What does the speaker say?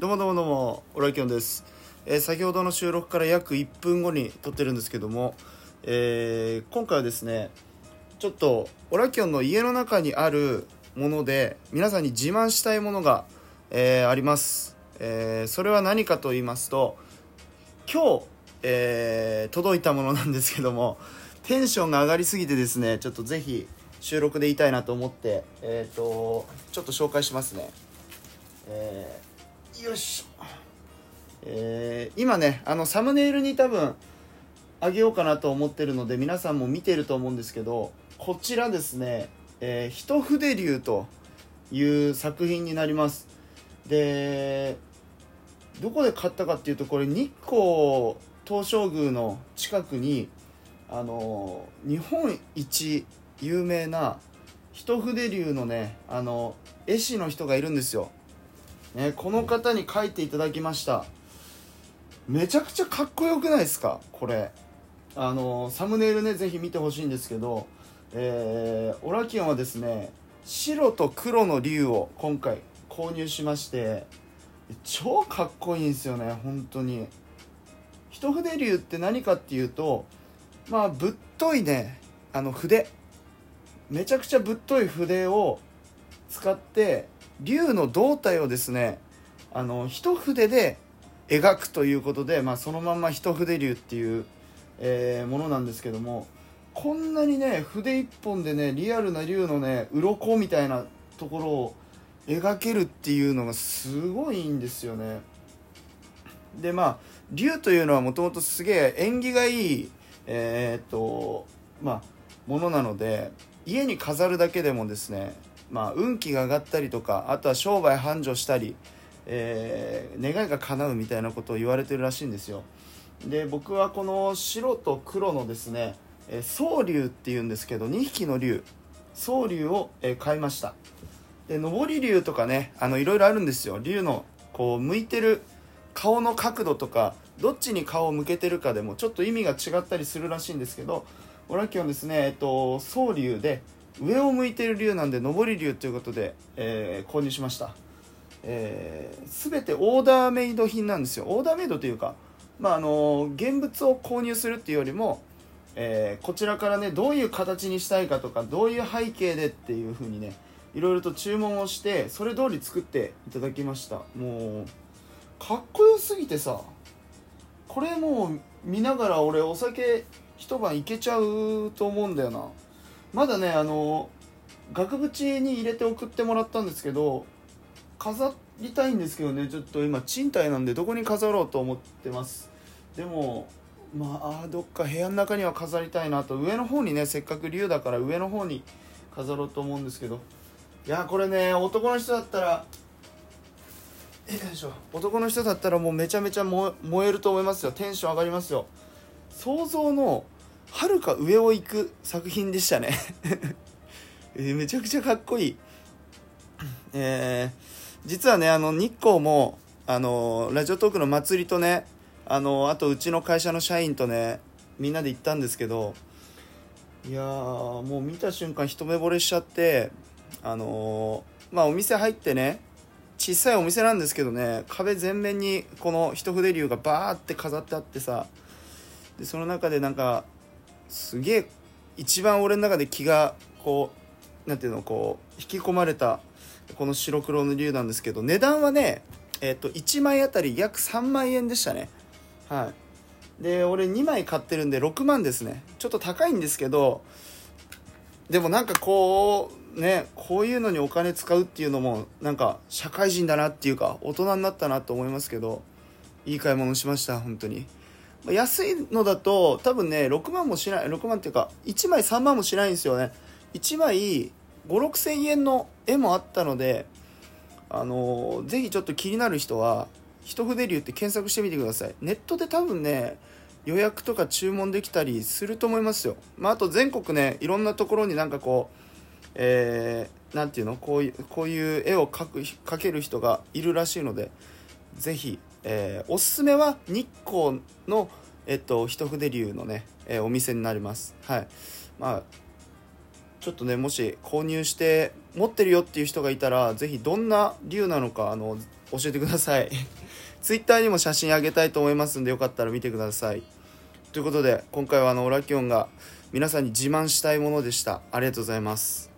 どうもどうもどうもオラキョンです、えー先ほどの収録から約1分後に撮ってるんですけども、えー今回はですねちょっとオラキョンの家の中にあるもので皆さんに自慢したいものが、えーあります、えそれは何かと言いますと今日、え届いたものなんですけどもテンションが上がりすぎてですねちょっとぜひ収録で言いたいなと思ってえっ、とちょっと紹介しますね。えーよいし。ょ、えー今ねあのサムネイルに多分あげようかなと思ってるので皆さんも見てると思うんですけどこちらですね「えー一筆流」という作品になります。でどこで買ったかっていうとこれ日光東照宮の近くにあの日本一有名な一筆流のねあの絵師の人がいるんですよ。ね、この方に書いていただきました。めちゃくちゃかっこよくないですか？これ。あのサムネイルねぜひ見てほしいんですけど、えーオラキオンはですね白と黒の竜を今回購入しまして超かっこいいんですよね本当に。一筆竜って何かっていうとまあぶっといねあの筆。めちゃくちゃぶっとい筆を使って竜の胴体をですねあの一筆で描くということで、まあ、そのまんま一筆竜っていう、えーものなんですけどもこんなにね筆一本でねリアルな竜のね鱗みたいなところを描けるっていうのがすごいんですよね。でまあ竜というのはもともとすげえ縁起がいいえーっとまあものなので家に飾るだけでもですねまあ運気が上がったりとかあとは商売繁盛したり、えー願いが叶うみたいなことを言われてるらしいんですよ。で僕はこの白と黒のですねえ蒼龍っていうんですけど2匹の龍蒼龍を、買いました。で上り龍とかねあのいろいろあるんですよ。龍のこう向いてる顔の角度とかどっちに顔を向けてるかでもちょっと意味が違ったりするらしいんですけどオラキオンですねえっと蒼龍で上を向いている龍なんで上り龍ということで、えー購入しました。えー、全てオーダーメイド品なんですよ。オーダーメイドというかまああの現物を購入するっていうよりも、えーこちらからねどういう形にしたいかとかどういう背景でっていう風にねいろいろと注文をしてそれ通り作っていただきました。もうかっこよすぎてさこれもう見ながら俺お酒一晩いけちゃうと思うんだよな。まだねあの額縁に入れて送ってもらったんですけど飾りたいんですけどねちょっと今賃貸なんでどこに飾ろうと思ってます。でもまあどっか部屋の中には飾りたいなと。上の方にねせっかく竜だから上の方に飾ろうと思うんですけど。いやこれね男の人だったらよいしょ男の人だったらもうめちゃめちゃ燃えると思いますよ。テンション上がりますよ。想像のはるか上を行く作品でしたね。めちゃくちゃかっこいい。えー実はねあの日光もあのラジオトークの祭りとねあのあとうちの会社の社員とねみんなで行ったんですけどいやもう見た瞬間一目惚れしちゃってあのーまあお店入ってね小さいお店なんですけどね壁全面にこの一筆竜がバーって飾ってあってさでその中でなんかすげえ一番俺の中で気がこうなんていうのこう引き込まれたこの白黒の竜なんですけど値段はねえっ、と1枚あたり約3万円でしたね。はい。で俺2枚買ってるんで6万ですね。ちょっと高いんですけどでもなんかこうねこういうのにお金使うっていうのもなんか社会人だなっていうか大人になったなと思いますけどいい買い物しました本当に。安いのだと多分ね6万もしない6万っていうか1枚3万もしないんですよね。1枚56千円の絵もあったのであのーぜひちょっと気になる人は一筆流って検索してみてください。ネットで多分ね予約とか注文できたりすると思いますよ、まあ、あと全国ねいろんなところになんかこうえーなんていうのこういうこういう絵を描く描ける人がいるらしいのでぜひ、えーおすすめは日光の、えっと、一筆流のね、えーお店になります。はい。まあちょっとねもし購入して持ってるよっていう人がいたらぜひどんな竜なのかあの教えてください。Twitter にも写真あげたいと思いますんでよかったら見てください。ということで今回はあのオラキオンが皆さんに自慢したいものでした。ありがとうございます。